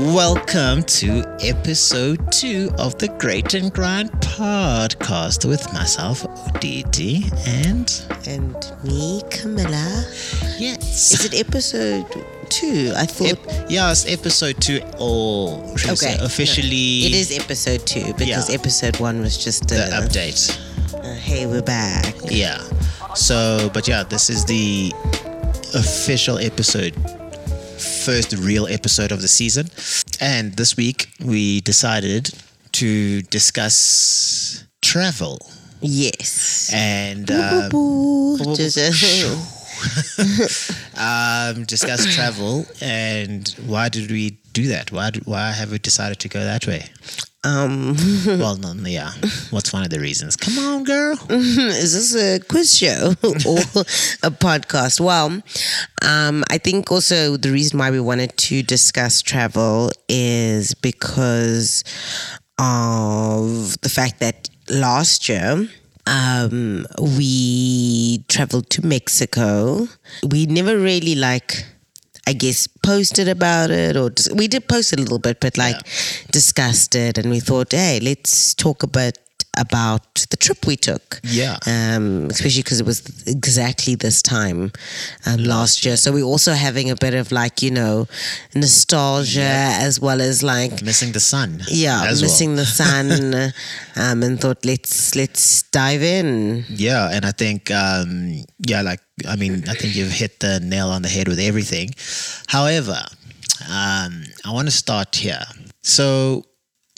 Welcome to episode two of the Great and Grand podcast with myself, Odidi, and And me, Camilla. yes, Is it episode two? I thought. Ep- yeah, it's episode two, or we say okay. no, officially it is episode two because Yeah. episode one was just the update. a, hey, we're back. Yeah. So, but yeah, this is the official episode, first real episode of the season. And this week we decided to discuss travel Yes. and um, um, discuss travel and why did we do that? Why why have we decided to go that way? Um, well, no, yeah. What's one of the reasons? Come on, girl. is this a quiz show or a podcast? Well, um, I think also the reason why we wanted to discuss travel is because of the fact that last year um, we traveled to Mexico. We never really like. I guess posted about it, or dis- we did post it a little bit, but like discussed it, and we thought, hey, let's talk a bit about the trip we took. Yeah. Um, especially because it was exactly this time um, last year. So we're also having a bit of like, you know, nostalgia as well as like, Missing the sun. yeah, as well. missing the sun. um, and thought, let's let's dive in. Yeah, and I think um, yeah, like I mean, I think you've hit the nail on the head with everything. However, um, I want to start here. So,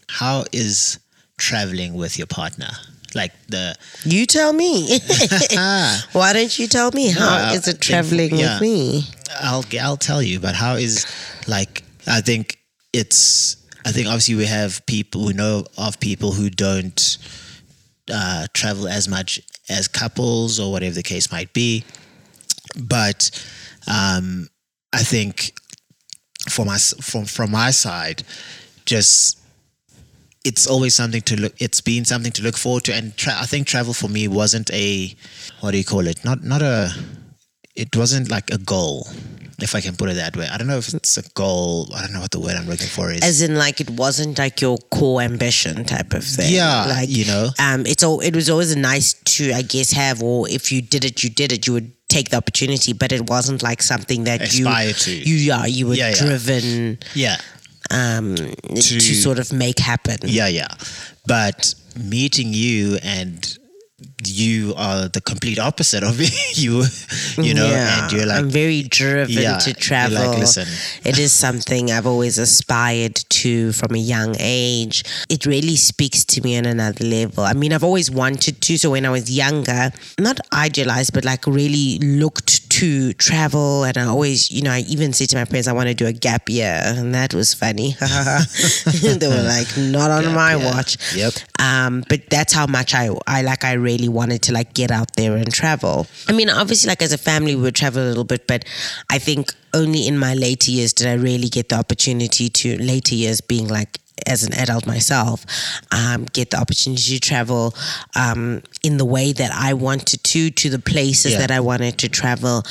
how is traveling with your partner? Like the You tell me. Why don't you tell me? How I is it think- traveling yeah. with me? I'll I'll tell you, but how is like I think it's I think obviously we have people we know of people who don't uh, travel as much as couples or whatever the case might be, but um, I think for my from from my side, just it's always something to look. It's been something to look forward to, and tra- I think travel for me wasn't a what do you call it? Not not a. It wasn't like a goal, if I can put it that way. I don't know if it's a goal. I don't know what the word I'm looking for is. As in, like, it wasn't like your core ambition type of thing. Yeah, like you know. um, it's all. It was always nice to, I guess, have. Or if you did it, you did it. You would take the opportunity, but it wasn't like something that Aspire you to. You yeah, you were Yeah, yeah. driven yeah, um, to, sort of make happen. yeah, yeah. But meeting you and you are the complete opposite of you, you know, Yeah, and you're like, I'm very driven Yeah, to you're like, travel. "Listen." it is something I've always aspired to from a young age. It really speaks to me on another level. I mean, I've always wanted to. So when I was younger, not idealized, but like really looked to travel. And I always, you know, I even said to my parents, I want to do a gap year. And that was funny. they were like, not on Gap my year. watch. Yep. Um, but that's how much I, I like, I really wanted to like get out there and travel. I mean, obviously, like as a family, we would travel a little bit, but I think only in my later years did I really get the opportunity to, later years being like, as an adult myself, um, get the opportunity to travel um, in the way that I wanted to, to the places Yeah. that I wanted to travel.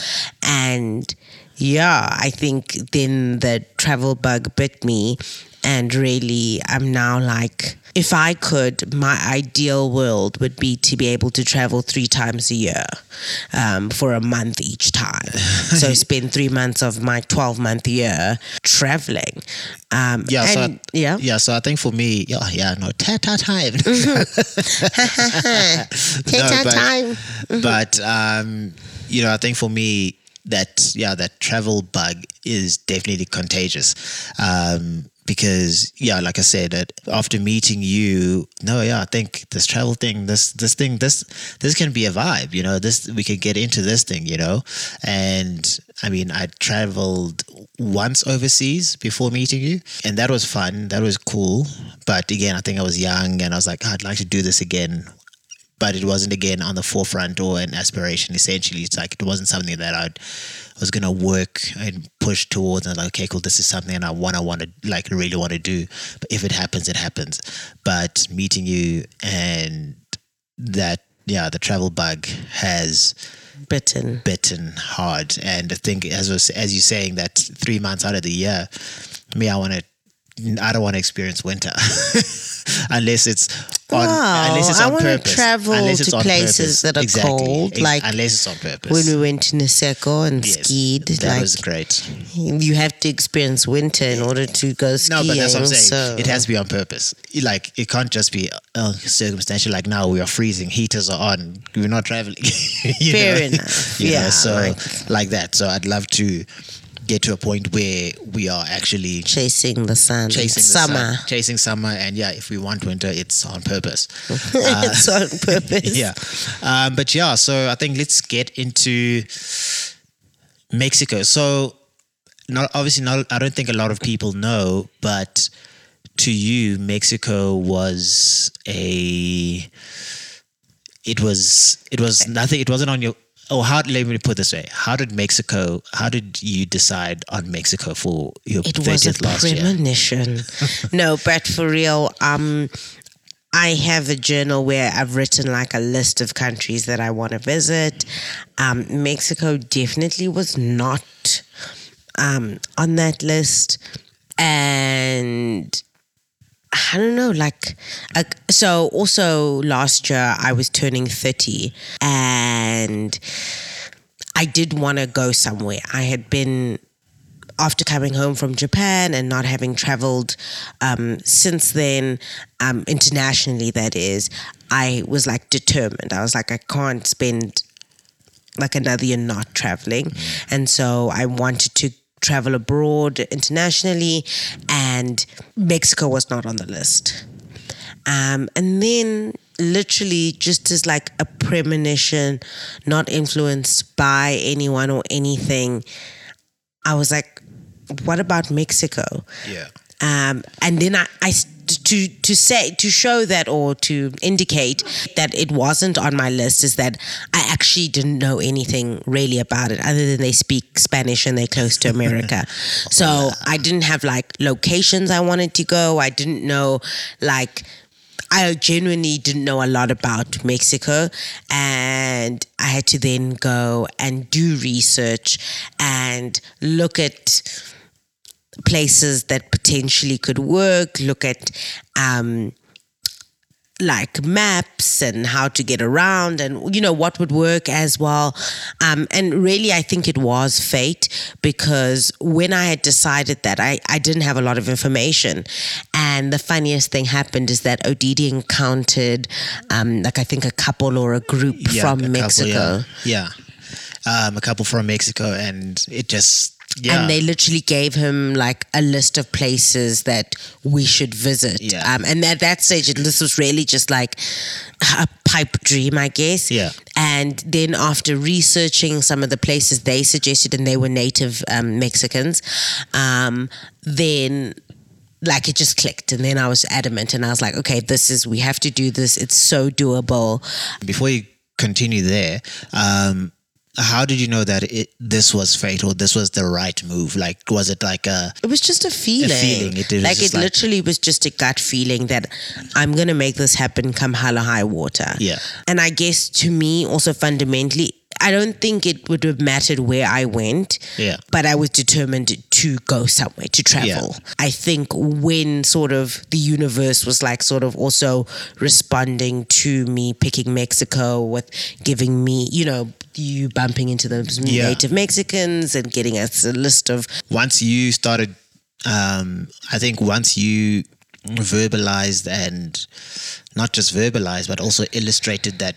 And yeah, I think then the travel bug bit me. And really, I'm now like, if I could, my ideal world would be to be able to travel three times a year um, for a month each time. so spend three months of my 12 month year traveling. Um, yeah, so I, yeah. yeah. So I think for me, yeah, yeah, no, ta ta time. Take No, time. but um, you know, I think for me that yeah, that travel bug is definitely contagious. Um, because yeah, like I said, after meeting you, no, yeah, I think this travel thing, this this thing, this this can be a vibe, you know. This we can get into this thing, you know. And I mean, I traveled once overseas before meeting you, and that was fun. That was cool. But again, I think I was young, and I was like, "Oh, I'd like to do this again but it wasn't again on the forefront or an aspiration. Essentially, it's like it wasn't something that I'd I was gonna work and push towards. And like, okay, cool, this is something I want. I want to like really want to do. But if it happens, it happens. But meeting you and that, yeah, the travel bug has Bitten. bitten hard. And I think as was as you're saying that three months out of the year, me, I want to I don't want to experience winter unless it's on, Wow, unless it's I on wanna travel to places purpose. that are Exactly. cold, like unless it's on purpose. when we went to Niseko and Yes, skied, that like was great. you have to experience winter in order to go No, skiing. but that's what I'm saying. So It has to be on purpose. Like it can't just be uh, circumstantial. Like now we are freezing, heaters are on, we're not traveling. You Fair know? enough. You know, Yeah, so like- like that. So I'd love to get to a point where we are actually chasing the sun, chasing the summer. sun, chasing summer, and yeah, if we want winter, it's on purpose. it's on purpose. yeah, um, but yeah. So I think let's get into Mexico. So not obviously not. I don't think a lot of people know, but to you, Mexico was a. It was. It was nothing. It wasn't on your. Oh, how? Let me put it this way. How did Mexico? How did you decide on Mexico for your It was a 30th last year? premonition. no, but for real, um, I have a journal where I've written like a list of countries that I want to visit. Um, Mexico definitely was not um, on that list, and I don't know, like, uh, so also last year I was turning 30 and I did want to go somewhere. I had been, after coming home from Japan and not having traveled um, since then, um, internationally, that is, I was like determined. I was like, I can't spend like another year not traveling. And so I wanted to travel abroad internationally, and Mexico was not on the list. Um, and then, literally, just as like a premonition, not influenced by anyone or anything, I was like, what about Mexico? Yeah. um, and then I, I to to say to show that or to indicate that it wasn't on my list is that I actually didn't know anything really about it other than they speak Spanish and they're close to America. so I didn't have like locations I wanted to go. I didn't know like I genuinely didn't know a lot about Mexico, and I had to then go and do research and look at places that potentially could work, look at um, like maps and how to get around and you know what would work as well. Um, and really i think it was fate because when i had decided that I, I didn't have a lot of information and the funniest thing happened is that odidi encountered um, like i think a couple or a group Yeah, a from couple, mexico. Yeah, yeah. Um, a couple from Mexico, and it just yeah. And they literally gave him like a list of places that we should visit. Yeah. Um, and at that stage, this was really just like a pipe dream, I guess. Yeah. And then after researching some of the places they suggested, and they were native um, Mexicans, um, then like it just clicked and then i was adamant and i was like okay this is we have to do this it's so doable Before you continue there, um, how did you know that it, this was fatal? this was the right move? Like, was it like a It was just a feeling. feeling. It was like it like- literally was just a gut feeling that I'm gonna make this happen come hell or high water. Yeah. And I guess to me also fundamentally, I don't think it would have mattered where I went. Yeah. But I was determined to go somewhere, to travel. I think when sort of the universe was like sort of also responding to me picking Mexico with giving me, you know, you bumping into those Yeah. native Mexicans and getting us a list of once you started? Um, I think once you verbalized and not just verbalized, but also illustrated that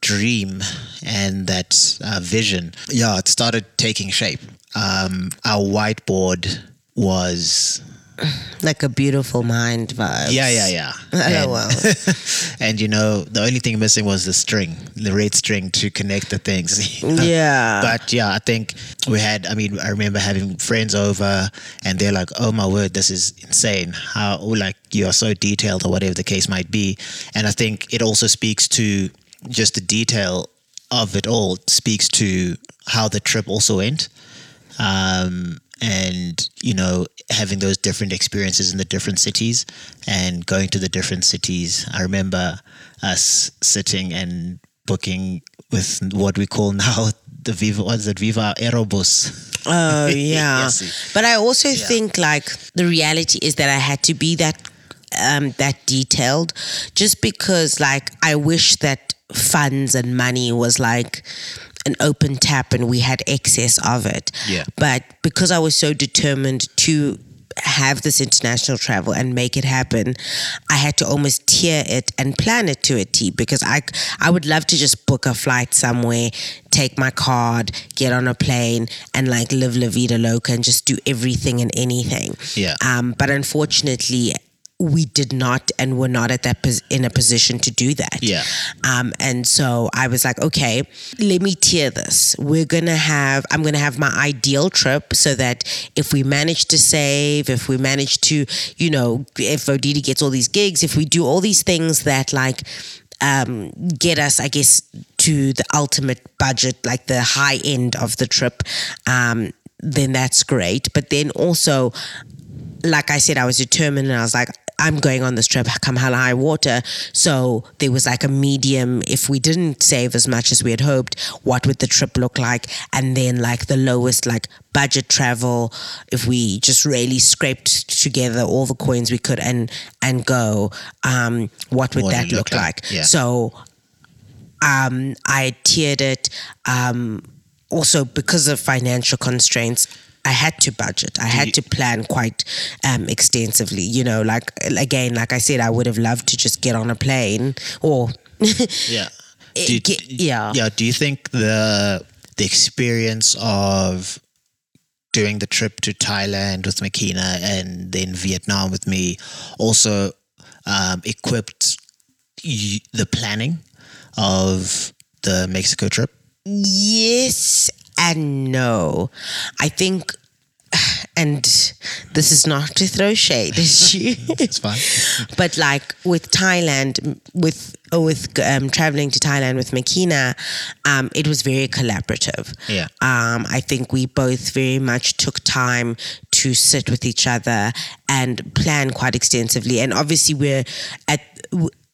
dream and that uh, vision, yeah, it started taking shape. Um, our whiteboard was like a beautiful mind vibe. yeah, yeah, yeah. Oh, And- wow. and you know, the only thing missing was the string, the red string to connect the things. Yeah. But yeah, I think we had. I mean, I remember having friends over, and they're like, "Oh my word, this is insane! How like you are so detailed, or whatever the case might be." And I think it also speaks to just the detail of it all. Speaks to how the trip also went. Um, and you know having those different experiences in the different cities and going to the different cities i remember us sitting and booking with what we call now the viva what is it viva aerobus Oh yeah. Yes. But I also think like the reality is that I had to be that um that detailed just because like I wish that funds and money was like an open tap and we had excess of it. Yeah. But because I was so determined to have this international travel and make it happen, I had to almost tier it and plan it to a T because I I would love to just book a flight somewhere, take my card, get on a plane, and like live La Vida Loca and just do everything and anything. Yeah. Um, but unfortunately, we did not and were not at that pos- in a position to do that. Yeah. Um, and so I was like, okay, let me tier this. We're gonna have, I'm gonna have my ideal trip so that if we manage to save, if we manage to, you know, if Odidi gets all these gigs, if we do all these things that like um, get us, I guess, to the ultimate budget, like the high end of the trip, um, then that's great. But then also, like I said, I was determined and I was like, I'm going on this trip, come hell high water. So there was like a medium. If we didn't save as much as we had hoped, what would the trip look like? And then like the lowest, like budget travel, if we just really scraped together all the coins we could and and go, um, what would What that look look like? like? Yeah. So um, I tiered it. Um, also, because of financial constraints, I had to budget. I had to plan quite um, extensively. You know, like again, like I said, I would have loved to just get on a plane or Yeah. Do get- yeah. Yeah. Do you think the the experience of doing the trip to Thailand with Makina and then Vietnam with me also um, equipped the planning of the Mexico trip? Yes and no. I think, and this is not to throw shade at you. It's fine. but like with Thailand, with uh, with um, traveling to Thailand with Makina, um, it was very collaborative. Yeah. Um, I think we both very much took time to sit with each other and plan quite extensively. And obviously, we're at.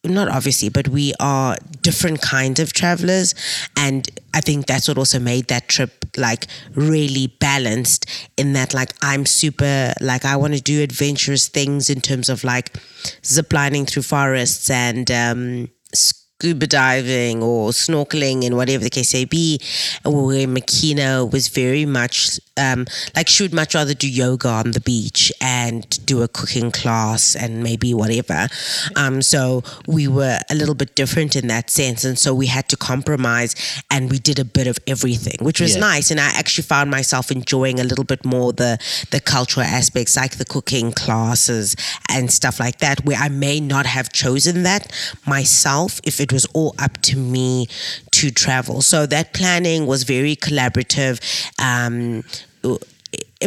Not obviously, but we are different kinds of travelers. And I think that's what also made that trip like really balanced in that, like, I'm super, like, I want to do adventurous things in terms of like ziplining through forests and, um, scuba diving or snorkeling and whatever the case may be. Where Makina was very much um, like she would much rather do yoga on the beach and do a cooking class and maybe whatever. Um, so we were a little bit different in that sense, and so we had to compromise and we did a bit of everything, which was Yeah. nice. And I actually found myself enjoying a little bit more the the cultural aspects, like the cooking classes and stuff like that, where I may not have chosen that myself if it was all up to me to travel. So that planning was very collaborative. Um,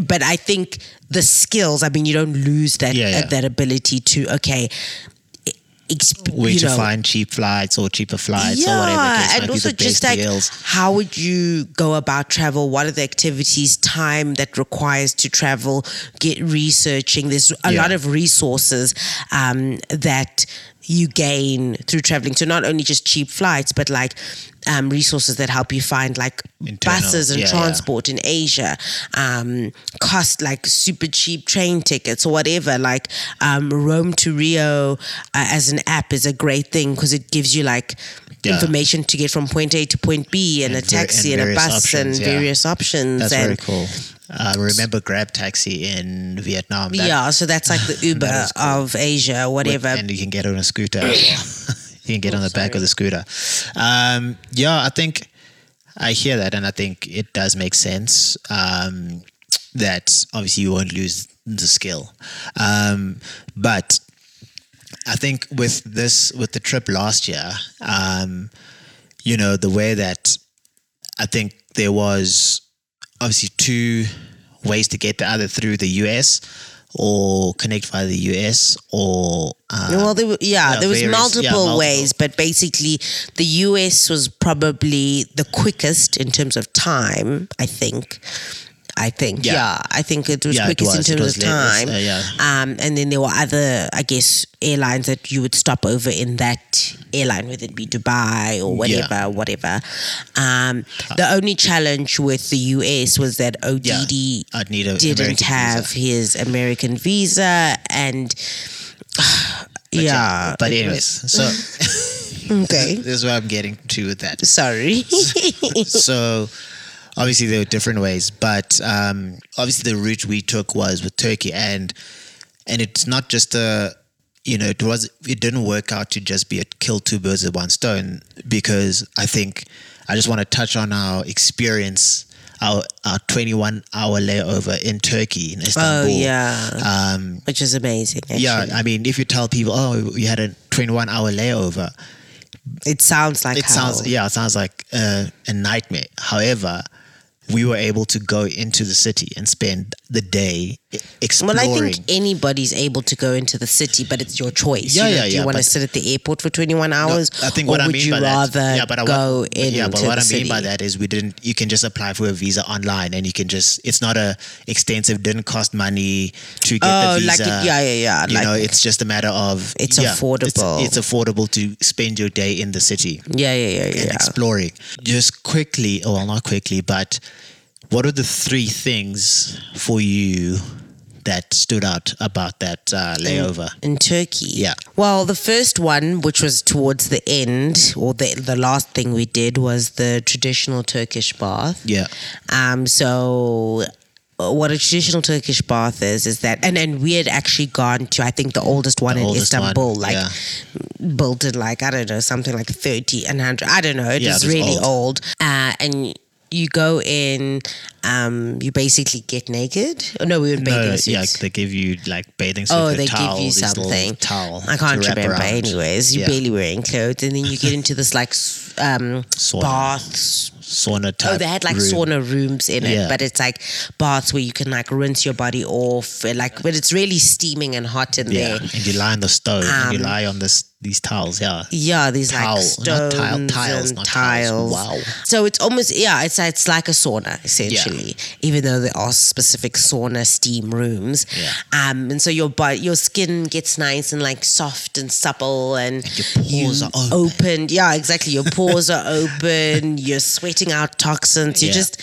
but I think the skills, I mean, you don't lose that Yeah, yeah. that ability to okay. Exp- Where to know, find cheap flights or cheaper flights or whatever. the case might and also just like deals. how would you go about travel? What are the activities, time that requires to travel? Get researching. There's a Yeah. lot of resources um, that you gain through traveling. So not only just cheap flights, but like um, resources that help you find like Internal, buses and yeah, yeah. transport in Asia, um, cost like super cheap train tickets or whatever. Like um, Rome2Rio uh, as an app is a great thing because it gives you like Yeah. information to get from point A to point B and, And a taxi and and, a bus options, and yeah. various options. That's and very cool. Uh, remember Grab Taxi in Vietnam? That- yeah, so that's like the Uber cool. of Asia, whatever. and you can get on a scooter you can get on the back of the scooter. Um, yeah, I think I hear that, and I think it does make sense. Um, that obviously you won't lose the skill, um, but I think with this with the trip last year, um, you know, the way that I think there was obviously two ways to get there, either through the US or connect via the US or uh, well, there were, yeah, there was various- multiple, yeah, multiple. ways, but basically, the US was probably the quickest in terms of time. I think. I think. Yeah. Yeah, I think it was Yeah, quickest in was. It terms of. Time. uh, yeah. Um, and then there were other, I guess, airlines that you would stop over in that airline, whether it be Dubai or whatever, Yeah. whatever. Um, the only challenge with the US was that ODD Yeah, I'd need a didn't American have visa. his American visa, and But yeah. But anyways, so okay. this is what I'm getting to with that. Sorry. so obviously there were different ways, but um, obviously the route we took was with Turkey, and and it's not just a you know it was it didn't work out to just be a kill two birds with one stone because I think I just want to touch on our experience. Our, our 21 hour layover in Turkey in oh Istanbul. yeah, Um, which is amazing. Actually. yeah, I mean, if you tell people, oh, we had a 21 hour layover, it sounds like it hell. sounds yeah it sounds like a, a nightmare however we were able to go into the city and spend the day exploring Well, I think anybody's able to go into the city, but it's your choice. Yeah, you know, yeah, do you yeah, want to sit at the airport for 21 hours? I think what I would mean you by rather that, yeah, but I, go what, in yeah, but what I the mean city? by that is we didn't. You can just apply for a visa online, and you can just. It's not a extensive. Didn't cost money to get Oh, the visa. like it, yeah, yeah, yeah. You like, know, it's just a matter of It's yeah, affordable. It's, it's affordable to spend your day in the city. yeah, yeah, yeah, and yeah. exploring. Just quickly, well, not quickly, but what are the three things for you that stood out about that uh, layover? in Turkey. Yeah. Well, the first one, which was towards the end, or the the last thing we did, was the traditional Turkish bath. Yeah, Um, so uh, what a traditional Turkish bath is is that, and and we had actually gone to I think the oldest one The in oldest one, Istanbul, like yeah. built in like I don't know something like thirty and hundred. I don't know. It Yeah, was it was really old. old, uh, and. You go in, um, you basically get naked. Oh, no, we were in bathing no, suits. yeah, they give you like bathing suit. Oh, they towel, give you something. towel. I can't to remember. Anyways, you're Yeah. barely wearing clothes, and then you get into this like um, Sauna. baths. sauna type. Oh, they had like room. sauna rooms in it, Yeah. but it's like baths where you can like rinse your body off, and, like, but it's really steaming and hot in Yeah, there. and you lie on the stove and you Um, lie on this these tiles, Yeah, Yeah, these Towel, like not stones tile- tiles, and not tiles. tiles. Wow. So it's almost yeah, it's it's like a sauna essentially. Even though there are specific sauna steam rooms. Yeah. Um, and so your body, your skin gets nice and like soft and supple, and, your pores you are open. opened. Yeah, exactly. Your pores are open. You're sweating out toxins. You Yeah. just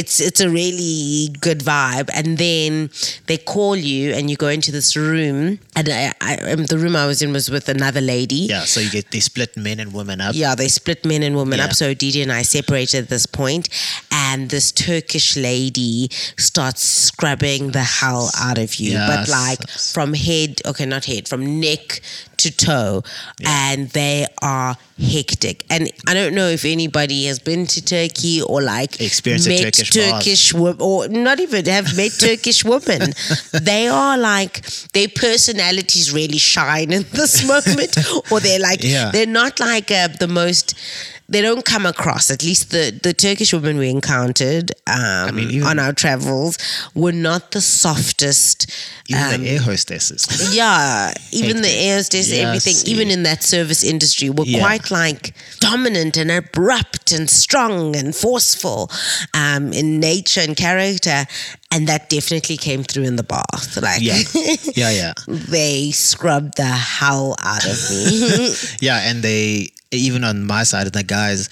it's it's a really good vibe. And then they call you and you go into this room. And I, I, um, the room I was in was with another lady. Yeah. So you get they split men and women up. Yeah, they split men and women Yeah. up. So Didi and I separated at this point, and this Turkish lady starts scrubbing the hell out of you, but like from head, okay, not head, from neck to toe, and they are hectic. And I don't know if anybody has been to Turkey or like Experienced a met Turkish. Turkish wo- or not even have met Turkish women. They are like their personalities really shine in this moment, or they're like Yeah. they're not like uh, the most. They don't come across. At least the the Turkish women we encountered um, mean, on our travels were not the softest. Even um, the air hostesses. yeah, even the air hostess, Yes, everything, yeah. even in that service industry, were Yeah. quite like dominant and abrupt and strong and forceful um, in nature and character. And that definitely came through in the bath. Like, Yeah, yeah, yeah. they scrubbed the hell out of me. Yeah, and they even on my side of the guys,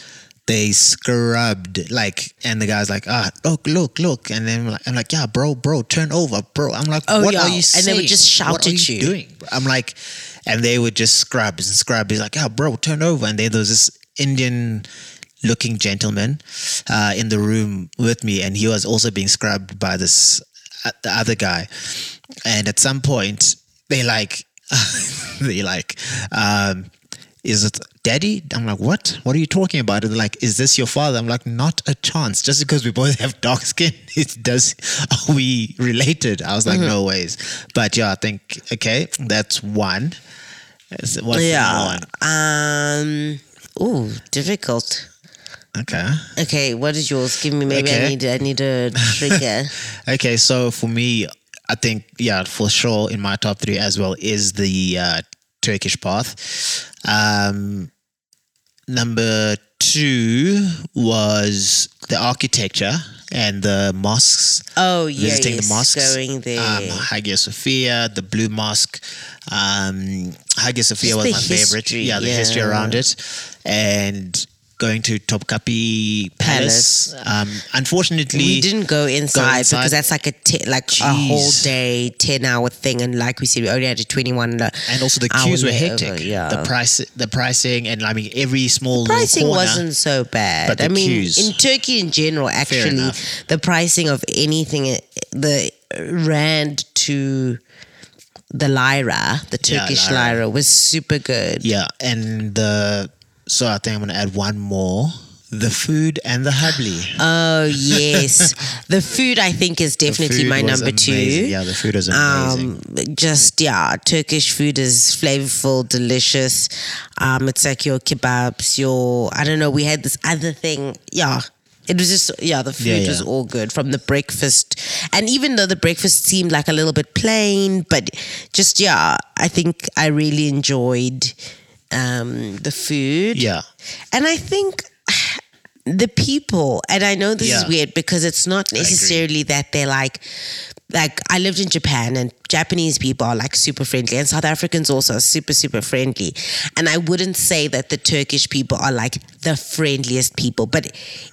they scrubbed like, and the guys like, ah, look, look, look, and then I'm like, I'm like, yeah, bro, bro, turn over, bro. I'm like, Oh, what yeah. are you And they would just shout what at you. doing? I'm like, and they would just scrub and scrub. He's like, yeah, bro, turn over, and then there was this Indian. Looking gentleman uh, in the room with me, and he was also being scrubbed by this uh, the other guy. And at some point, they like, they like, um, is it daddy? I'm like, what? What are you talking about? And they're like, is this your father? I'm like, not a chance. Just because we both have dark skin, it does. Are we related? I was like, Mm-hmm. no ways. But yeah, I think okay, that's one. What's yeah. Um. Ooh, difficult. Okay. Okay, what is yours? Give me. Maybe I need. I need a trigger. Okay, so for me, I think yeah, for sure in my top three as well is the uh, Turkish bath. Um, number two was the architecture and the mosques. Oh, yeah, visiting yes, the mosques. going there. Um, Hagia Sophia, the Blue Mosque. Um, Hagia Sophia Just was my favorite. Yeah, the history around it, and going to Topkapi Palace. Um, unfortunately, we didn't go inside, inside. because that's like a te- like a whole day, ten hour thing, and like we said, we only had a twenty one. and also the queues were hectic. Yeah, The price, the pricing, and I mean every small little pricing corner- wasn't so bad. but the I mean, queues- in Turkey in general, actually, the pricing of anything, the rand to the lira, the Yeah, Turkish lira. lira, was super good. Yeah, and the so I think I'm gonna add one more: the food and the hubbly. Oh yes, the food I think is definitely my number amazing. two. Yeah, the food is amazing. Um, just yeah, Turkish food is flavorful, delicious. Um, it's like your kebabs, your I don't know. We had this other thing. Yeah, it was just yeah. The food Yeah, was all good from the breakfast, and even though the breakfast seemed like a little bit plain, but just yeah, I think I really enjoyed um, the food. yeah, And I think the people, and I know this is weird because it's not necessarily that they're like, like I lived in Japan and Japanese people are like super friendly and South Africans also are super, super friendly. And I wouldn't say that the Turkish people are like the friendliest people, but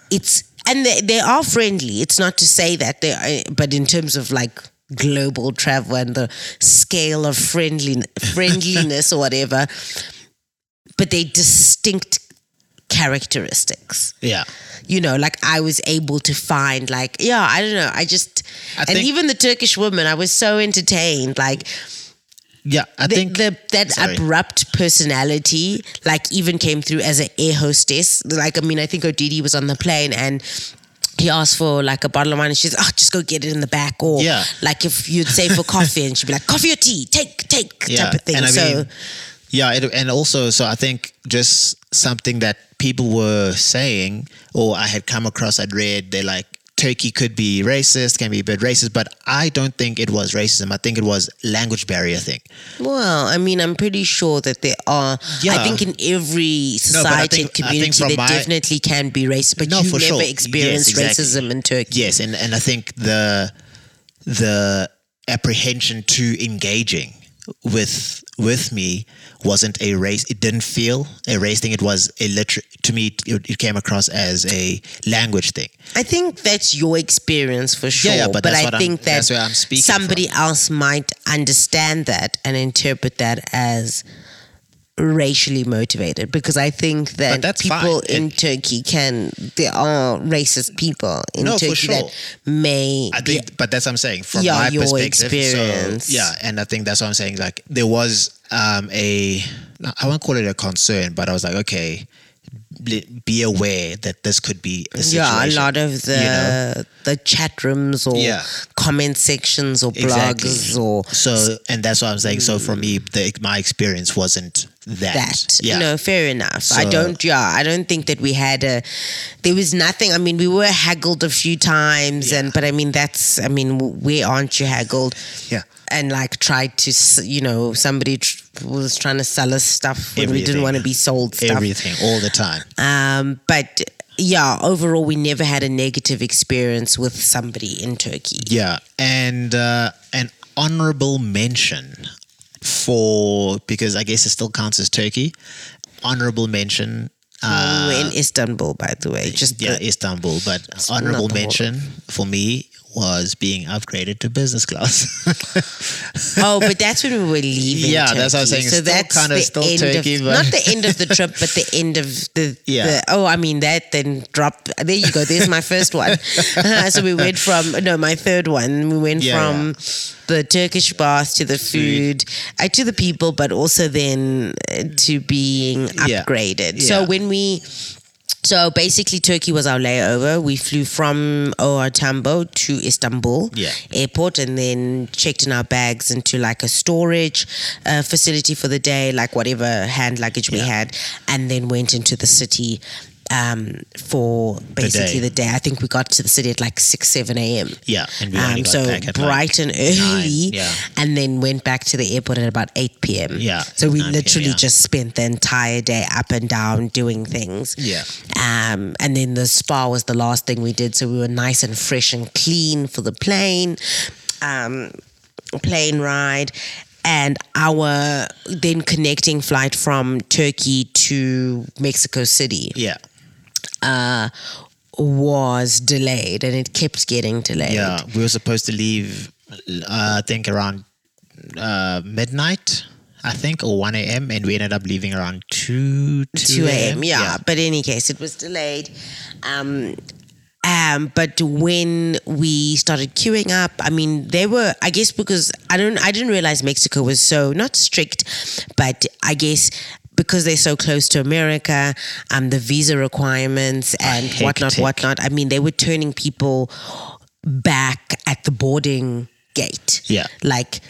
it's, and they, they are friendly. It's not to say that they are, but in terms of like, global travel and the scale of friendly friendliness or whatever but they distinct characteristics. yeah. You know, like I was able to find, like, yeah, I don't know. I just, I and even the Turkish woman, I was so entertained. Like, Yeah, I the, think the that sorry. abrupt personality, like, even came through as an air hostess. Like, I mean, I think Odidi was on the plane and he asked for like a bottle of wine and she's, oh, just go get it in the back. Or Yeah. like if you'd say for coffee and she'd be like, coffee or tea, take, take type of thing. And I so, mean, yeah, it, and also, so I think just something that people were saying, or I had come across, I'd read, they're like, Turkey could be racist, can be a bit racist, but I don't think it was racism. I think it was language barrier thing. Well, I mean, I'm pretty sure that there are. Yeah. I think in every No, society think- and community, there my- definitely can be racist, but No, you never sure. experienced Yes, exactly. racism in Turkey. Yes, and, and I think the the apprehension to engaging with with me wasn't a race. It didn't feel a race thing. It was a liter- to me. It, it came across as a language thing. I think that's your experience for sure. yeah, yeah but that's I I'm- think that I'm speaking somebody else might understand that and interpret that as racially motivated because I think that people fine. in And- Turkey can there are racist people in No, Turkey sure. that may I be think, but that's what I'm saying from Yeah, my perspective. experience. So, yeah, and I think that's what I'm saying. Like there was um, a, I won't call it a concern, but I was like, okay, be be aware that this could be a situation. Yeah, a lot of the you know? the chat rooms or Yeah. comment sections or Exactly. blogs or So, and that's what I'm saying. So for me, the, my experience wasn't that. that. Yeah. You know, fair enough. I don't yeah, I don't think that we had a there was nothing. I mean, we were haggled a few times and but I mean that's I mean, where aren't you haggled? Yeah. And like tried to, you know, somebody tr- was trying to sell us stuff when we didn't want to be sold stuff. Everything, all the time. Um, but yeah, overall, we never had a negative experience with somebody in Turkey. Yeah, and uh, an honorable mention for because I guess it still counts as Turkey. Honorable mention. Uh, in Istanbul, by the way. Just yeah, the- Istanbul, but honorable mention for me was being upgraded to business class. oh, but that's when we were leaving. Yeah, that's what I was saying. So Still that's kinda the still Turkey, of but- not the end of the trip, but the end of the. Yeah. the- oh, I mean that then dropped. There you go. There's my first one. so we went from no, my third one. We went Yeah, from the Turkish bath to the food, uh, to the people, but also then uh, to being Yeah. upgraded. So Yeah. when we so basically, Turkey was our layover. We flew from OR Tambo to Istanbul Yeah. airport and then checked in our bags into like a storage uh, facility for the day, like whatever hand luggage we Yeah. had, and then went into the city. Um, for basically the day. day. I think we got to the city at like six, seven a.m. Yeah, and we Um, so bright like and early, nine, yeah. and then went back to the airport at about eight p.m. Yeah, so we 9 p.m., literally yeah. just spent the entire day up and down doing things. Yeah. Um, and then the spa was the last thing we did, so we were nice and fresh and clean for the plane, um, plane ride. And our then connecting flight from Turkey to Mexico City Yeah. Uh, was delayed and it kept getting delayed. Yeah, we were supposed to leave, uh, I think around uh, midnight, I think, or 1 a.m., and we ended up leaving around 2, 2 a.m. Yeah. But in any case, it was delayed. Um, um, but when we started queuing up, I mean, they were. I guess because I don't, I didn't realize Mexico was so not strict, but I guess because they're so close to America, um, the visa requirements and whatnot, hectic. whatnot. I mean, they were turning people back at the boarding gate. Yeah. like.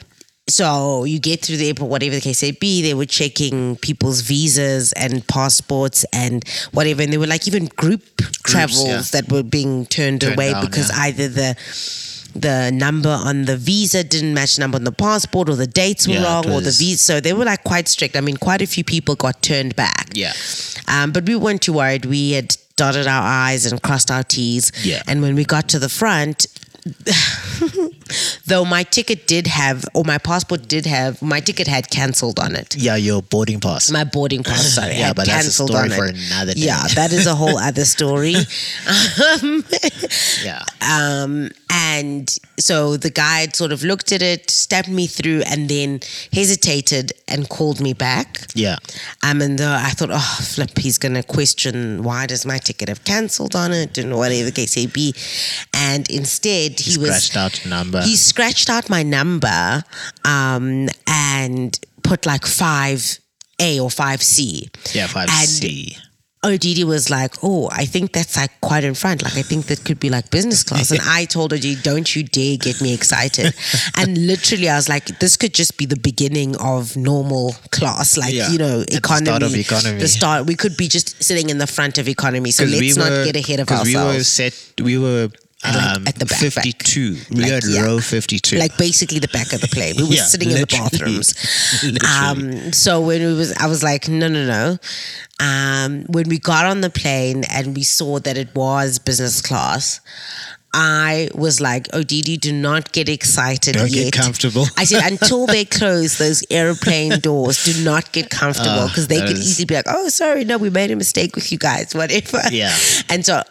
So you get through the airport, whatever the case may be, they were checking people's visas and passports and whatever. And there were like even group travels yeah. that were being turned, Turned away down, because yeah. either the the number on the visa didn't match the number on the passport or the dates were Yeah, wrong or the visa. So they were like quite strict. I mean, quite a few people got turned back. Yeah. Um, but we weren't too worried. We had dotted our I's and crossed our T's. Yeah. And when we got to the front, though my ticket did have, or my passport did have, my ticket had cancelled on it. Yeah, your boarding pass. My boarding pass, sorry, Yeah, but that's a story for it. another day. Yeah, that is a whole other story. um, yeah. um, and so the guide sort of looked at it, stepped me through, and then hesitated and called me back. Yeah. Um, and uh, I thought, oh, flip, he's going to question why does my ticket have cancelled on it and whatever the case may be. And instead, he, He was scratched out a number. he scratched out my number um, and put like 5A or 5C. yeah, 5C. Odidi was like, "Oh, I think that's like quite in front. Like, I think that could be like business class." And I told Odidi, "Don't you dare get me excited." and literally, I was like, "This could just be the beginning of normal class, like Yeah, you know, at the economy. start of economy. The start. We could be just sitting in the front of economy. So let's we not get ahead of 'cause We were ourselves. set, we were Like, um, at the back, back. 52. We Like, were yeah. row 52. like basically the back of the plane. We were Yeah, sitting in the bathrooms. Um, so when we was, I was like, no, no, no. Um, when we got on the plane and we saw that it was business class, I was like, oh, Didi, do not get excited Don't yet. get comfortable. I said, until they close those airplane doors, do not get comfortable Ah, because they could is- easily be like, oh, sorry, no, we made a mistake with you guys, whatever. Yeah. And so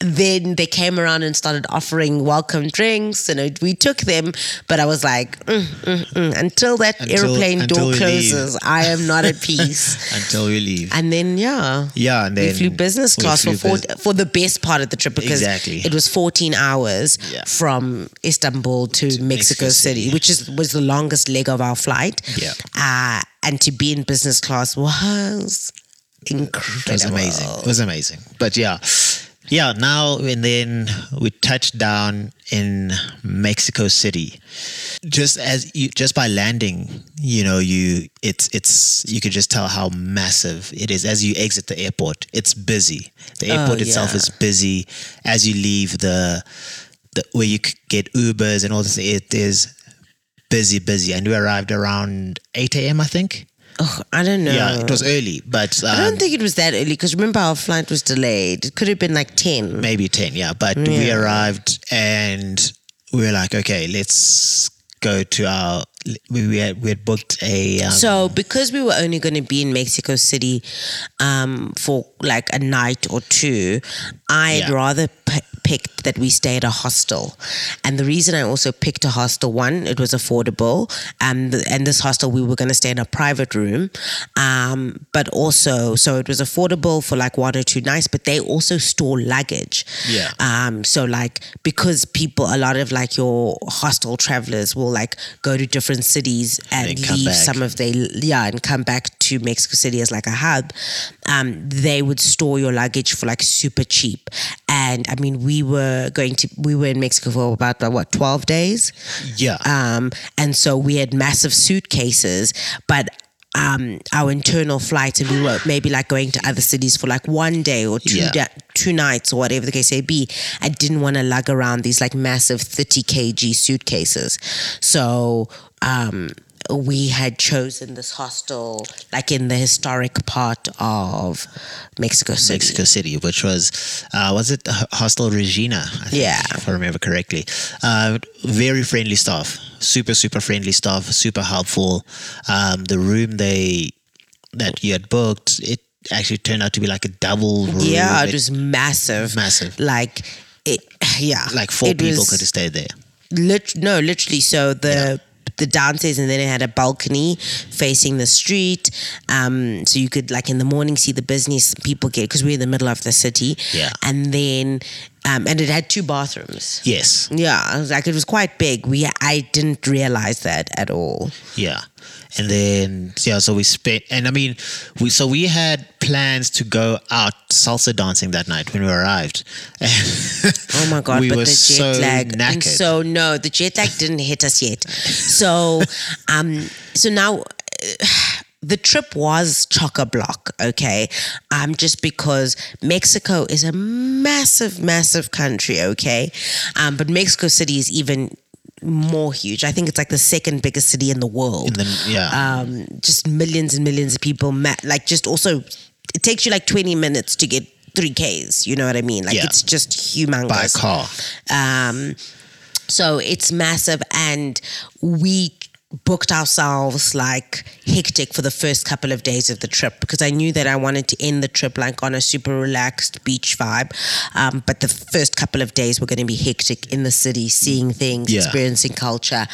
then they came around and started offering welcome drinks, and it- we took them. But I was like, mm, mm, mm. until that Until- airplane until door leave. closes, I am not at peace. until we leave. and then yeah, yeah, and then we flew business class for four, bus- for the best part of the trip because Exactly. it was 14 hours Yeah. from Istanbul to, Mexico, Mexico City, City. which is was the longest leg of our flight. Yeah. uh, and to be in business class was incredible. It was amazing. It was amazing. But yeah, yeah. Now and then we touched down in Mexico City. Just as you, just by landing, you know, you it's it's you could just tell how massive it is as you exit the airport. It's busy. The oh, airport itself yeah. is busy. As you leave the the where you could get Ubers and all this, it is busy, busy. And we arrived around eight a.m. I think. Ugh, I don't know. Yeah, it was early, but um, I don't think it was that early because remember our flight was delayed. It could have been like 10. maybe 10 yeah but we arrived and we were like okay let's go to our we, we, had, we had booked a um, So because we were only going to be in Mexico City um, for like a night or two, I'd Yeah. rather p- picked that we stay at a hostel. And the reason I also picked a hostel, one, it was affordable, um, th- and this hostel we were going to stay in a private room, um, but also so it was affordable for like one or two nights. But they also store luggage. Yeah. Um, so like because people, a lot of like your hostel travelers will like go to different cities and come leave some of their yeah and come back to Mexico City as like a hub. Um, they would store your luggage for like super cheap. And I mean, we were going to we were in Mexico for about uh, what twelve days. yeah Um, and so we had massive suitcases, but um, our internal flights, and we were maybe like going to other cities for like one day or two Yeah. da- two nights or whatever the case may be. I didn't want to lug around these like massive thirty kg suitcases, so. Um, we had chosen this hostel like in the historic part of Mexico City. Mexico City, which was uh, was it Hostel Regina? I think, Yeah. if I remember correctly. Uh, very friendly staff, super super friendly staff, super helpful. Um, the room they that you had booked, it actually turned out to be like a double room. Yeah, it was massive. Massive. Like it yeah. like four it people was could have stayed there. lit- no, literally so the the downstairs and then it had a balcony facing the street. Um so you could like in the morning see the business people get because we're in the middle of the city. Yeah. And then um and it had two bathrooms. Yes, Yeah, like it was quite big. We I didn't realize that at all. yeah, and then yeah, so we spent, and I mean, we so we had plans to go out salsa dancing that night when we arrived. Oh my god! we but were the jet so lag. And so no, the jet lag didn't hit us yet. So, um, so now. uh, The trip was chock a block, okay? Um, just because Mexico is a massive, massive country, okay? Um, but Mexico City is even more huge. I think it's like the second biggest city in the world And then yeah, um, just millions and millions of people. Ma- like, just also, it takes you like 20 minutes to get 3Ks. You know what I mean? Like, Yeah. it's just humongous. by car. Um, so it's massive, and we booked ourselves like hectic for the first couple of days of the trip because I knew that I wanted to end the trip like on a super relaxed beach vibe. Um, but the first couple of days were going to be hectic in the city, seeing things, Yeah. experiencing culture.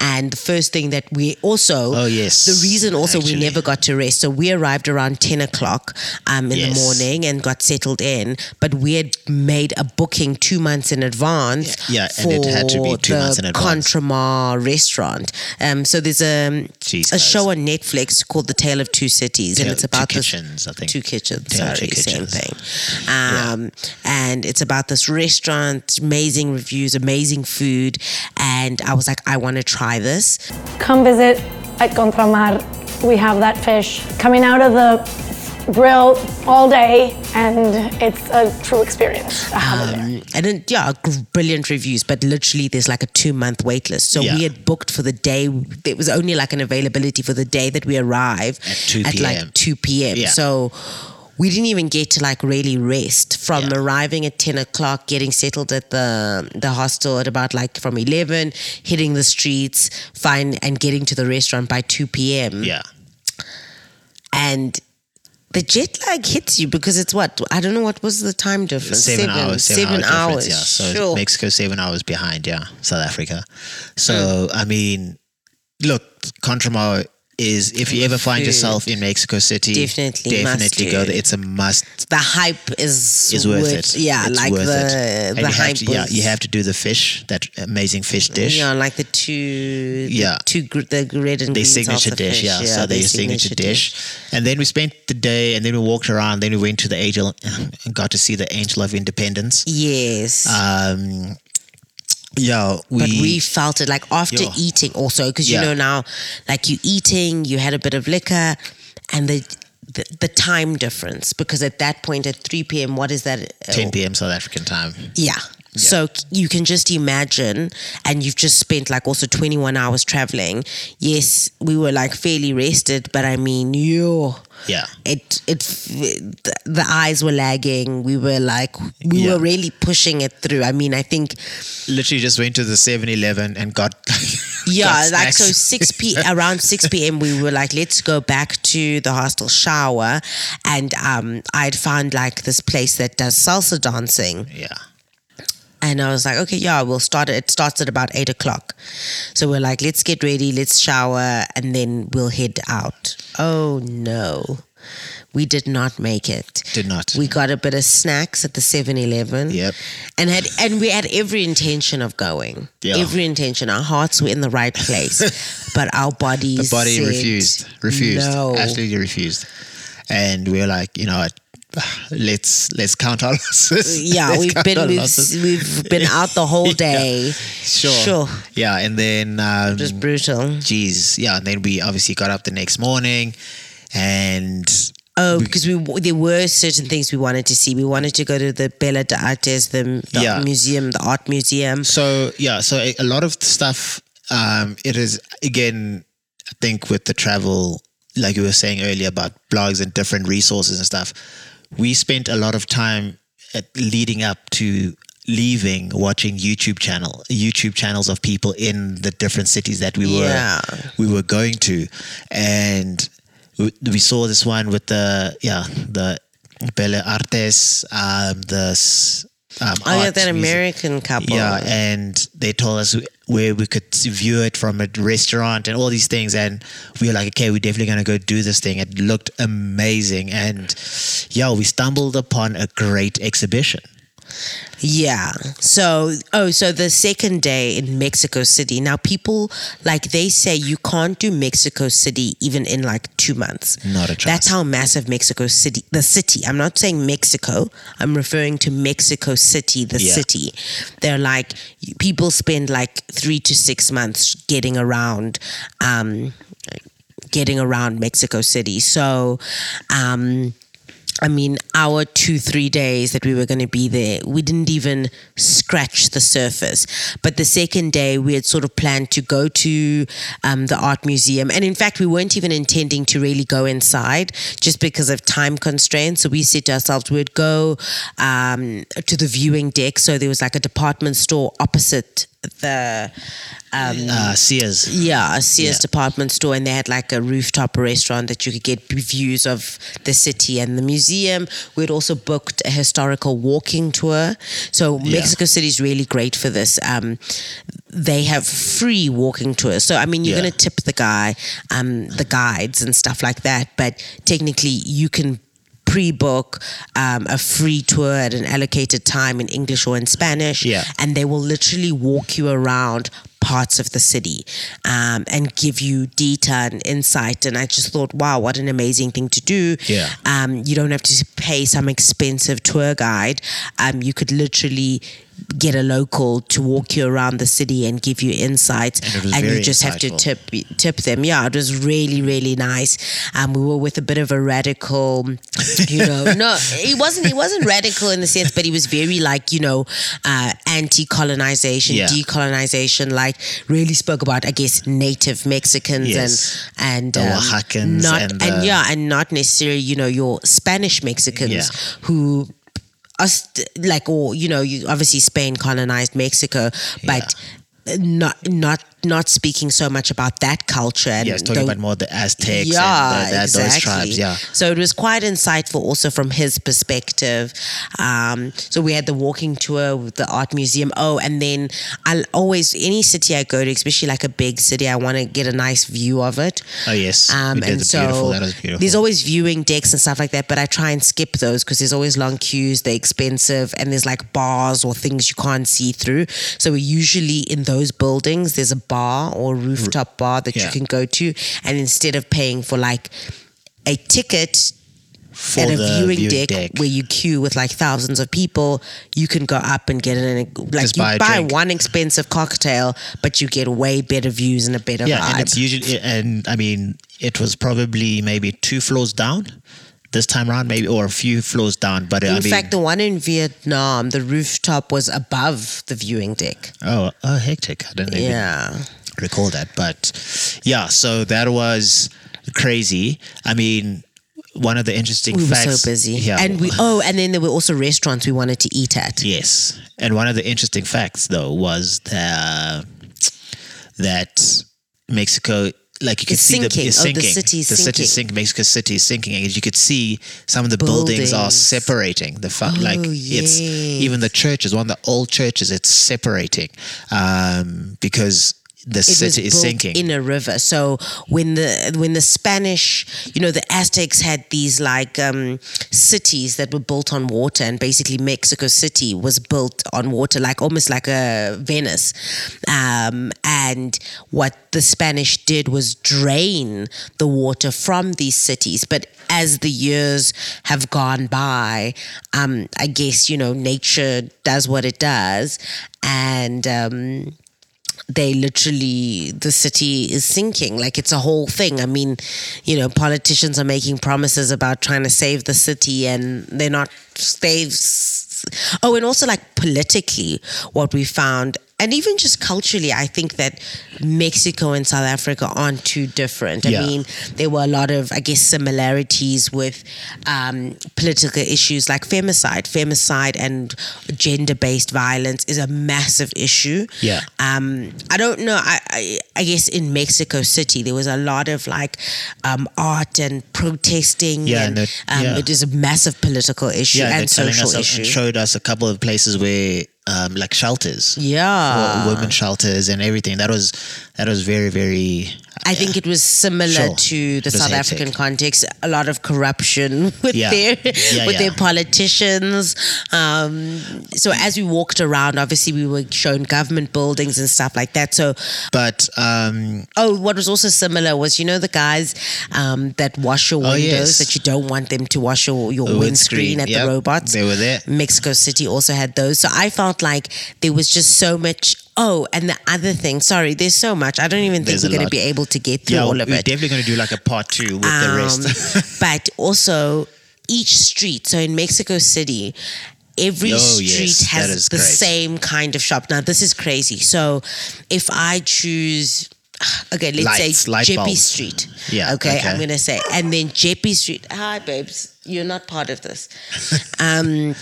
And the first thing that we also, Oh, yes, the reason also actually. we never got to rest. So we arrived around 10 o'clock um, in Yes. the morning and got settled in, but we had made a booking two months in advance Yeah, and it had to be for two the months in advance. Contramar restaurant. Um, so there's a Jeez, a guys. show on Netflix called The Tale of Two Cities, and it's about Two this Kitchens, I think. two kitchens. Tale sorry, Two same thing. Um, and it's about this restaurant, amazing reviews, amazing food, and I was like, I want to try this. come visit at Contramar. We have that fish coming out of the grill all day, and it's a true experience. to have it there. Um, and then, yeah, brilliant reviews, but literally there's like a two month wait list. So Yeah. we had booked for the day, it was only like an availability for the day that we arrive At 2 at p.m.. like 2 p.m. Yeah. So we didn't even get to like really rest from Yeah. arriving at 10 o'clock, getting settled at the the hostel at about like from 11, hitting the streets, fine, and getting to the restaurant by 2 p.m. Yeah, And the jet lag hits you because it's what? I don't know what was the time difference. seven, hours. Seven, hour hours. Yeah, so sure. Mexico seven hours behind. Yeah, South Africa. So Mm. I mean, look, Contramar is if you ever find yourself in Mexico City, Definitely definitely go there. It's a must. the hype is Is worth it. Yeah, It's like worth the it. The hype. to, yeah, you have to do the fish, that amazing fish dish. Yeah, like the two. the Yeah. two gr- the red and their of signature the dish, fish, yeah. So their signature, dish. And then we spent the day, and then we walked around. Then we went to the Angel and got to see the Angel of Independence. Yes. Um, yeah, we, but we felt it like after Yeah. eating also because you know now like you eating you had a bit of liquor and the the, the time difference because at that point at 3 p.m what is that uh, 10 p.m. South African time. Yeah. So you can just imagine, and you've just spent like also 21 hours traveling. Yes, we were like fairly rested, but I mean, you, Yeah. it, it, the, eyes were lagging. We were like, we Yeah. were really pushing it through. I mean, I think, Literally just went to the 7 Eleven and got. yeah, got like so 6 p around 6 p.m. we were like, let's go back to the hostel shower. And um, I'd found like this place that does salsa dancing. yeah. And I was like, okay, yeah, we'll start it. It starts at about eight o'clock. So we're like, let's get ready, let's shower, and then we'll head out. Oh no. We did not make it. Did not. We got a bit of snacks at the 7-Eleven. Yep. And had and we had every intention of going. Yeah. Every intention. Our hearts were in the right place. but our bodies The body refused. Refused. No. Absolutely refused. And we were like, you know what? let's let's count our losses. Yeah, Let's we've been we've, we've been out the whole day. Sure. Sure. Yeah, and then um, Just brutal. Jeez. yeah, and then we obviously got up the next morning, and Oh, because we there were certain things we wanted to see. We wanted to go to the Bella de Artes, the, the Yeah. museum, the art museum. So yeah, so a, a lot of stuff. Um, it is again, I think with the travel, like you were saying earlier about blogs and different resources and stuff. We spent a lot of time at leading up to leaving watching YouTube channel YouTube channels of people in the different cities that we were Yeah. we were going to, and we, we saw this one with the yeah the Bellas Artes um, the um, Oh, yeah, that museum. American couple. Yeah, and they told us where we could view it from a restaurant and all these things. And we were like, okay, we're definitely going to go do this thing. It looked amazing. And yeah, we stumbled upon a great exhibition. Yeah. So, oh, so the second day in Mexico City. Now, people like they say you can't do Mexico City even in like two months. Not a chance. That's how massive Mexico City, the city. I'm not saying Mexico. I'm referring to Mexico City, the Yeah. city. They're like people spend like three to six months getting around. Um, getting around Mexico City. So, um, I mean, our two, three days that we were going to be there, we didn't even scratch the surface. But the second day, we had sort of planned to go to um, the art museum. And in fact, we weren't even intending to really go inside just because of time constraints. So we said to ourselves, we'd go um, to the viewing deck. So there was like a department store opposite the Uh, Sears. yeah, Sears Yeah. department store, and they had like a rooftop restaurant that you could get views of the city and the museum. We'd also booked a historical walking tour. So Yeah. Mexico City is really great for this. Um, they have free walking tours. So I mean, you're Yeah. going to tip the guy, um, the guides and stuff like that. But technically, you can pre-book um, a free tour at an allocated time in English or in Spanish Yeah. and they will literally walk you around parts of the city um, and give you data and insight. And I just thought, wow, what an amazing thing to do. Yeah. Um, you don't have to pay some expensive tour guide. Um, you could literally get a local to walk you around the city and give you insights And was you just have to tip tip them yeah it was really really nice um we were with a bit of a radical you know no he wasn't he wasn't radical in the sense but he was very like you know uh anti-colonization Yeah. decolonization like really spoke about i guess native mexicans Yes. and and The um, Oaxacans not and and yeah and not necessarily you know your spanish mexicans Yeah. who us like or you know you obviously Spain colonized Mexico but not not not speaking so much about that culture and it's talking the- about more the Aztecs yeah, and the, that, exactly. those tribes. Yeah. So it was quite insightful also from his perspective. Um, so we had the walking tour with the art museum. Oh, and then I'll always, any city I go to, especially like a big city, I want to get a nice view of it. Oh, yes. Um, and the so beautiful. That was beautiful. there's always viewing decks and stuff like that, but I try and skip those because there's always long queues, they're expensive, and there's like bars or things you can't see through. So we're usually in those buildings, there's a bar or rooftop mm. bar that you can go to, and instead of paying for like a ticket For at a viewing, deck, where you queue with like thousands of people, you can go up and get it. Like Just you buy buy one expensive cocktail, but you get way better views and a better Yeah, vibe. and it's usually, and I mean, it was probably maybe two floors down this time around, maybe, or a few floors down. But I In mean, fact, the one in Vietnam, the rooftop was above the viewing deck. oh, oh, hectic! I didn't even Yeah. recall that, but yeah, so that was crazy. I mean, one of the interesting facts. We were so busy. Yeah, And we oh, and then there were also restaurants we wanted to eat at. Yes, and one of the interesting facts though was that that Mexico, like you could It's see sinking. the is Oh, the sinking. city the city sinking. sinking. Mexico City is sinking, and you could see some of the buildings, are separating. The fa- like it's even the churches, one of the old churches, it's separating um, because the it city is sinking. in a river. So when the when the Spanish, you know, the Aztecs had these like um, cities that were built on water, and basically Mexico City was built on water, like almost like a Venice. Um, and what the Spanish did was drain the water from these cities, but as the years have gone by, um, I guess you know nature does what it does, and um, they literally the city is sinking. Like it's a whole thing. I mean you know politicians are making promises about trying to save the city and they're not they've oh and also like politically what we found and even just culturally i think that mexico and south africa aren't too different i Yeah. mean there were a lot of i guess similarities with um, political issues like femicide femicide and gender-based violence is a massive issue Yeah. um, I don't know. I, I I guess in Mexico City there was a lot of like um, art and protesting. Yeah, and, and it- um, yeah. it is a massive political issue yeah, and social issue. showed us a couple of places where um, like shelters. yeah, women shelters and everything. That was that was very very. I think it was similar Sure. to the South hectic. African context. A lot of corruption with Yeah. their Yeah, with their politicians. Um, so as we walked around, obviously we were shown government buildings and stuff like that. So But um, Oh, what was also similar was you know the guys um, that wash your Oh, windows yes. that you don't want them to wash your, your windscreen, windscreen, at yep, the robots. they were there. Mexico City also had those. So I felt like there was just so much. Oh, and the other thing, sorry, there's so much. I don't even think There's we're going to be able to get through yeah, all of it. we're definitely going to do like a part two with the rest. Um, but also each street. So in Mexico City, every Oh, street yes, has the great. same kind of shop. Now this is crazy. So if I choose. Okay, let's Lights, say Jeppe. Street. Yeah, Okay, okay. I'm gonna say, and then Jeppe Street. Hi, babes. You're not part of this. um,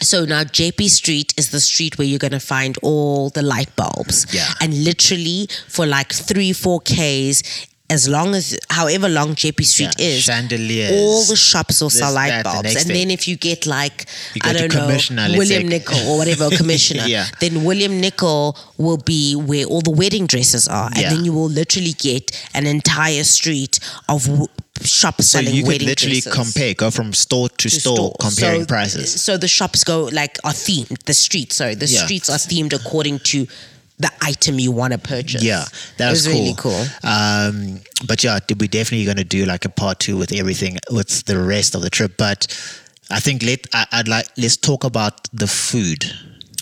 so now Jeppe Street is the street where you're gonna find all the light bulbs. Yeah. And literally for like three, four Ks, as long as however long Jeppe Street Yeah, is, chandeliers, all the shops will sell light the bulbs. next And then if you get like You I don't know William say. Nickel or whatever commissioner, Yeah. then William Nicol will be where all the wedding dresses are, and Yeah. then you will literally get an entire street of shops so selling you could literally dresses compare, go from store to, to store, store. comparing So- prices. So the shops go like are themed. The streets, sorry, the Yeah. streets are themed according to the item you want to purchase. Yeah, that was, was really cool. Um, but yeah, we're definitely going to do like a part two with everything with the rest of the trip. But I think let I, I'd like let's talk about the food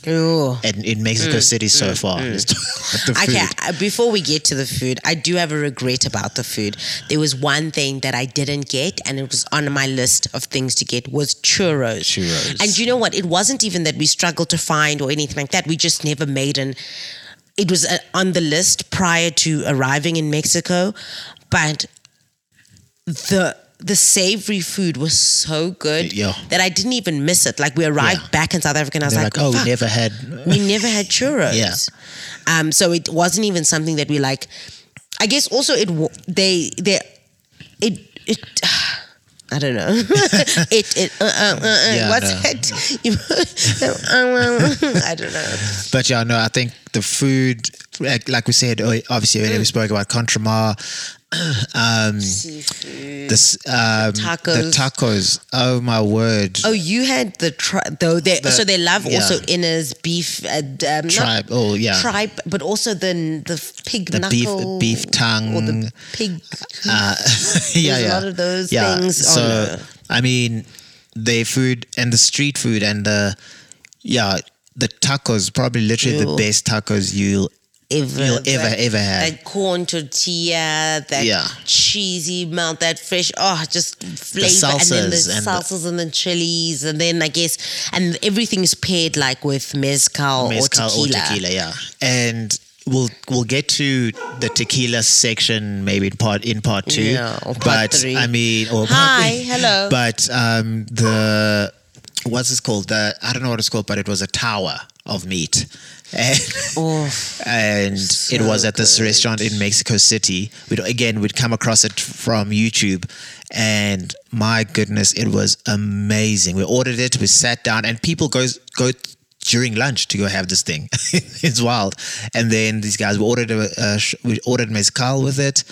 Ooh. in, in Mexico City so far. Let's talk about the food. Okay, uh, before we get to the food, I do have a regret about the food. There was one thing that I didn't get, and it was on my list of things to get was churros. Churros. And you know what? It wasn't even that we struggled to find or anything like that. We just never made an. It was uh, on the list prior to arriving in Mexico, but the the savory food was so good Yeah. that I didn't even miss it. Like we arrived Yeah. back in South Africa, and I was like, like, oh, "Fuck, we never had. we never had churros. Yeah. Um. So it wasn't even something that we like. I guess also it they they it it. I don't know. it it uh, uh, uh, uh, Yeah, what's no. it? I don't know. But yeah, no, I think the food, like, like we said, oh, obviously, earlier we spoke about Contramar. Um, Seafood. this um, the Tacos. tacos. Oh my word! Oh, you had the tri- though. They The- so they love yeah. also inners beef uh, um, Tripe. Oh yeah. tripe, but also the the pig The beef- knuckle beef tongue. or the pig. Uh, yeah, There's a lot of those yeah. things. Oh, So no. I mean, the food and the street food and the yeah, the tacos probably literally the best tacos you'll ever, You'll ever, ever have. That corn tortilla, that Yeah. cheesy melt, that fresh, oh, just flavor, and then the salsas and the- and the chilies, and then I guess, and everything is paired like with mezcal, mezcal or tequila. tequila, yeah. And we'll we'll get to the tequila section maybe in part in part two. Yeah, or part but three. I mean, or Hi, three. hello. But um, the what's this called? The I don't know what it's called, but it was a tower of meat. And, Oh, and it was at this good. restaurant in Mexico City. We'd, again, we'd come across it from YouTube, and my goodness, it was amazing. We ordered it, we sat down, and people goes go during lunch to go have this thing. it's wild. And then these guys we ordered a, a we ordered mezcal with it,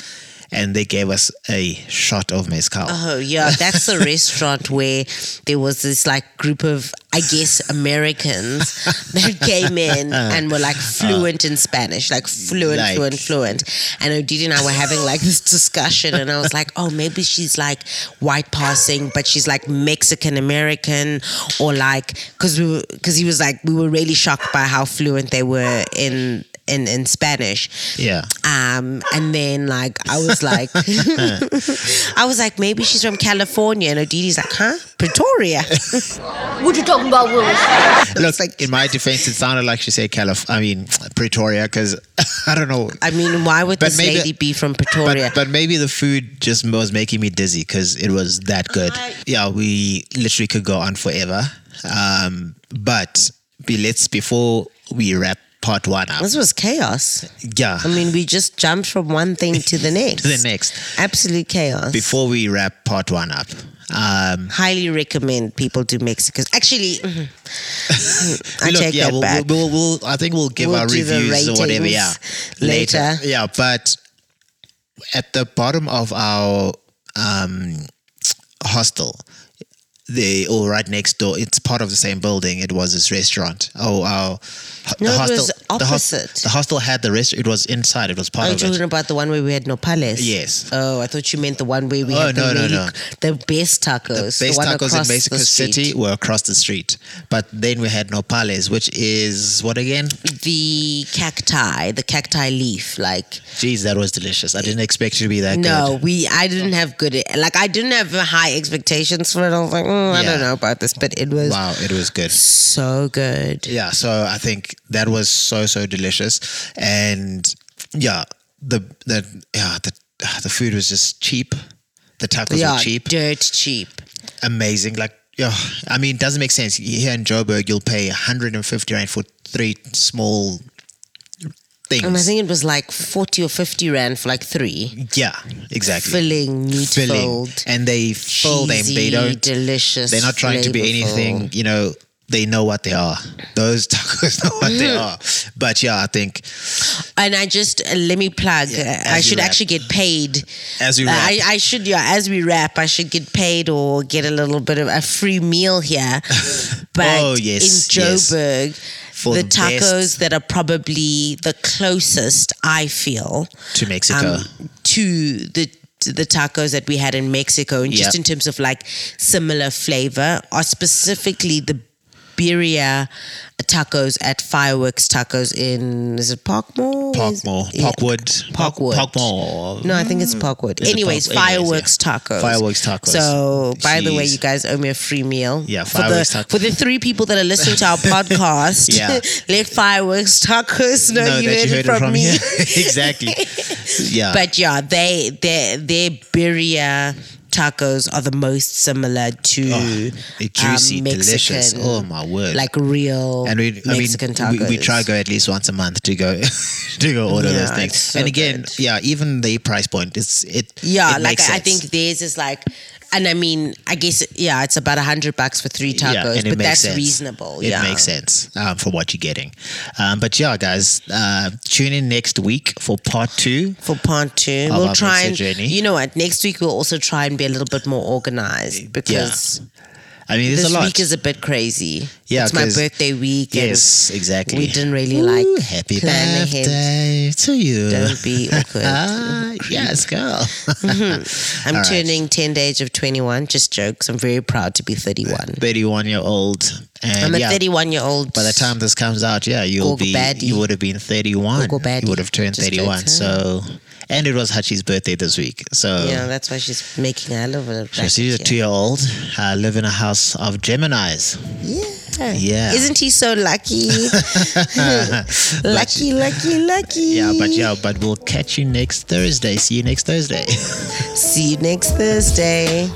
and they gave us a shot of mezcal. Oh yeah, that's the restaurant where there was this like group of I guess Americans that came in uh. and were like fluent in Spanish, like fluent, Like- fluent, fluent. And Odidi and I were having like this discussion, and I was like, oh, maybe she's like white passing, but she's like Mexican American, or like because we because he was like we were really shocked by how fluent they were in in in Spanish. Yeah. Um, and then like I was like, I was like, maybe she's from California, and Odidi's like, huh, Pretoria. What you talking about, Willis? Look, like in my defense, it sounded like she said Calif. I mean Pretoria, because I don't know. I mean, why would But this maybe- lady be from Pretoria? But, but maybe the food just was making me dizzy because it was that good. Yeah, we literally could go on forever. Um, but be, let's before we wrap part one up. this was chaos. Yeah, I mean, we just jumped from one thing to the next. to the next. Absolute chaos. Before we wrap part one up, um, Highly recommend people to Mexico. Actually, mhm. I look, take yeah, that we'll, back. We'll, we'll, I think we'll give We'll our reviews or whatever. Yeah, ratings later. Yeah, but at the bottom of our um, hostel, they or right next door. It's part of the same building. It was this restaurant. Oh, our No, it was the hos- opposite. The, hostel had the restaurant. It was inside. It was part Are you of talking it. about the one where we had nopales? Yes. Oh, I thought you meant the one where we Oh, had the no, no, really, no. the best tacos. Best one tacos in Mexico the. City were across the street, but then we had nopales, which is what again? The cacti, the cacti leaf, like Jeez, that was delicious. I didn't expect it to be that good. no, good. we I didn't have good like I didn't have high expectations for it. I was like, mm, I Yeah. don't know about this, but it was Wow, it was good. so good. Yeah, so I think that was so so delicious, and yeah, the the yeah the the food was just cheap. The tacos yeah, were cheap, dirt cheap. amazing. Like yeah, I mean, it doesn't make sense. Here in Joburg, you'll pay 150 rand for three small things. And I think it was like forty or fifty rand for like three. yeah, exactly. Filling, meat Filling, filled, and they fill them. They don't. delicious. They're not trying to be anything. You know, they know what they are. Those tacos know what they Mm-hmm. are. But yeah, I think And I just uh, let me plug. Yeah, uh, I should actually get paid. as we Uh, wrap, I, I should, yeah, as we wrap, I should get paid or get a little bit of a free meal here. But Oh, yes, in yes. For the, the tacos that are probably the closest, I feel, to Mexico. um, to the the tacos that we had in Mexico, and just Yep. in terms of like similar flavor, are specifically the birria tacos at Fireworks Tacos in is it Parkmore? Parkmore, yeah. Parkwood, Parkwood. Parkmore. No, I think it's mm. Parkwood. Is it Anyways, Park- anyways, fireworks tacos. Fireworks tacos. So, by the way, you guys owe me a free meal. Yeah, for the tacos. for the three people that are listening to our podcast. Yeah. let fireworks tacos know, No, you that heard, you heard from, it from me. here. exactly. Yeah. But yeah, they their their birria tacos are the most similar to Oh, juicy, um, delicious. Mexican, Oh my word! like real and we, I Mexican mean, tacos. we, we try go at least once a month to go to go order Yeah, those things. so and again, good. yeah, even the price point, it's it. Yeah, it like makes I think theirs is like, and I mean, I guess yeah, it's about a hundred bucks for three tacos, yeah, but that's sense. reasonable. It yeah, makes sense um, for what you're getting. Um, but yeah, guys, uh, tune in next week for part two. For part two, we'll try and journey. you know what? Next week we'll also try and be a little bit more organized because I mean, this week is a bit crazy. Yeah, it's my birthday week. yes, exactly. we didn't really Ooh, like happy plan ahead. birthday to you. Don't be awkward. Ah, yes, girl. I'm all right. turning 10 days of 21. Just jokes. I'm very proud to be 31. 31 year old. And I'm a yeah, 31 year old. by the time this comes out, yeah, you'll be baddie. you would have been 31. You would have turned Just 31. jokes, So and it was Hachi's birthday this week. So yeah, that's why she's making a of a so she's a bracket two year old, uh, live in a house of Geminis. Yeah. Yeah. Isn't he so lucky? lucky, lucky, lucky. Yeah, but yeah, but we'll catch you next Thursday. See you next Thursday. See you next Thursday.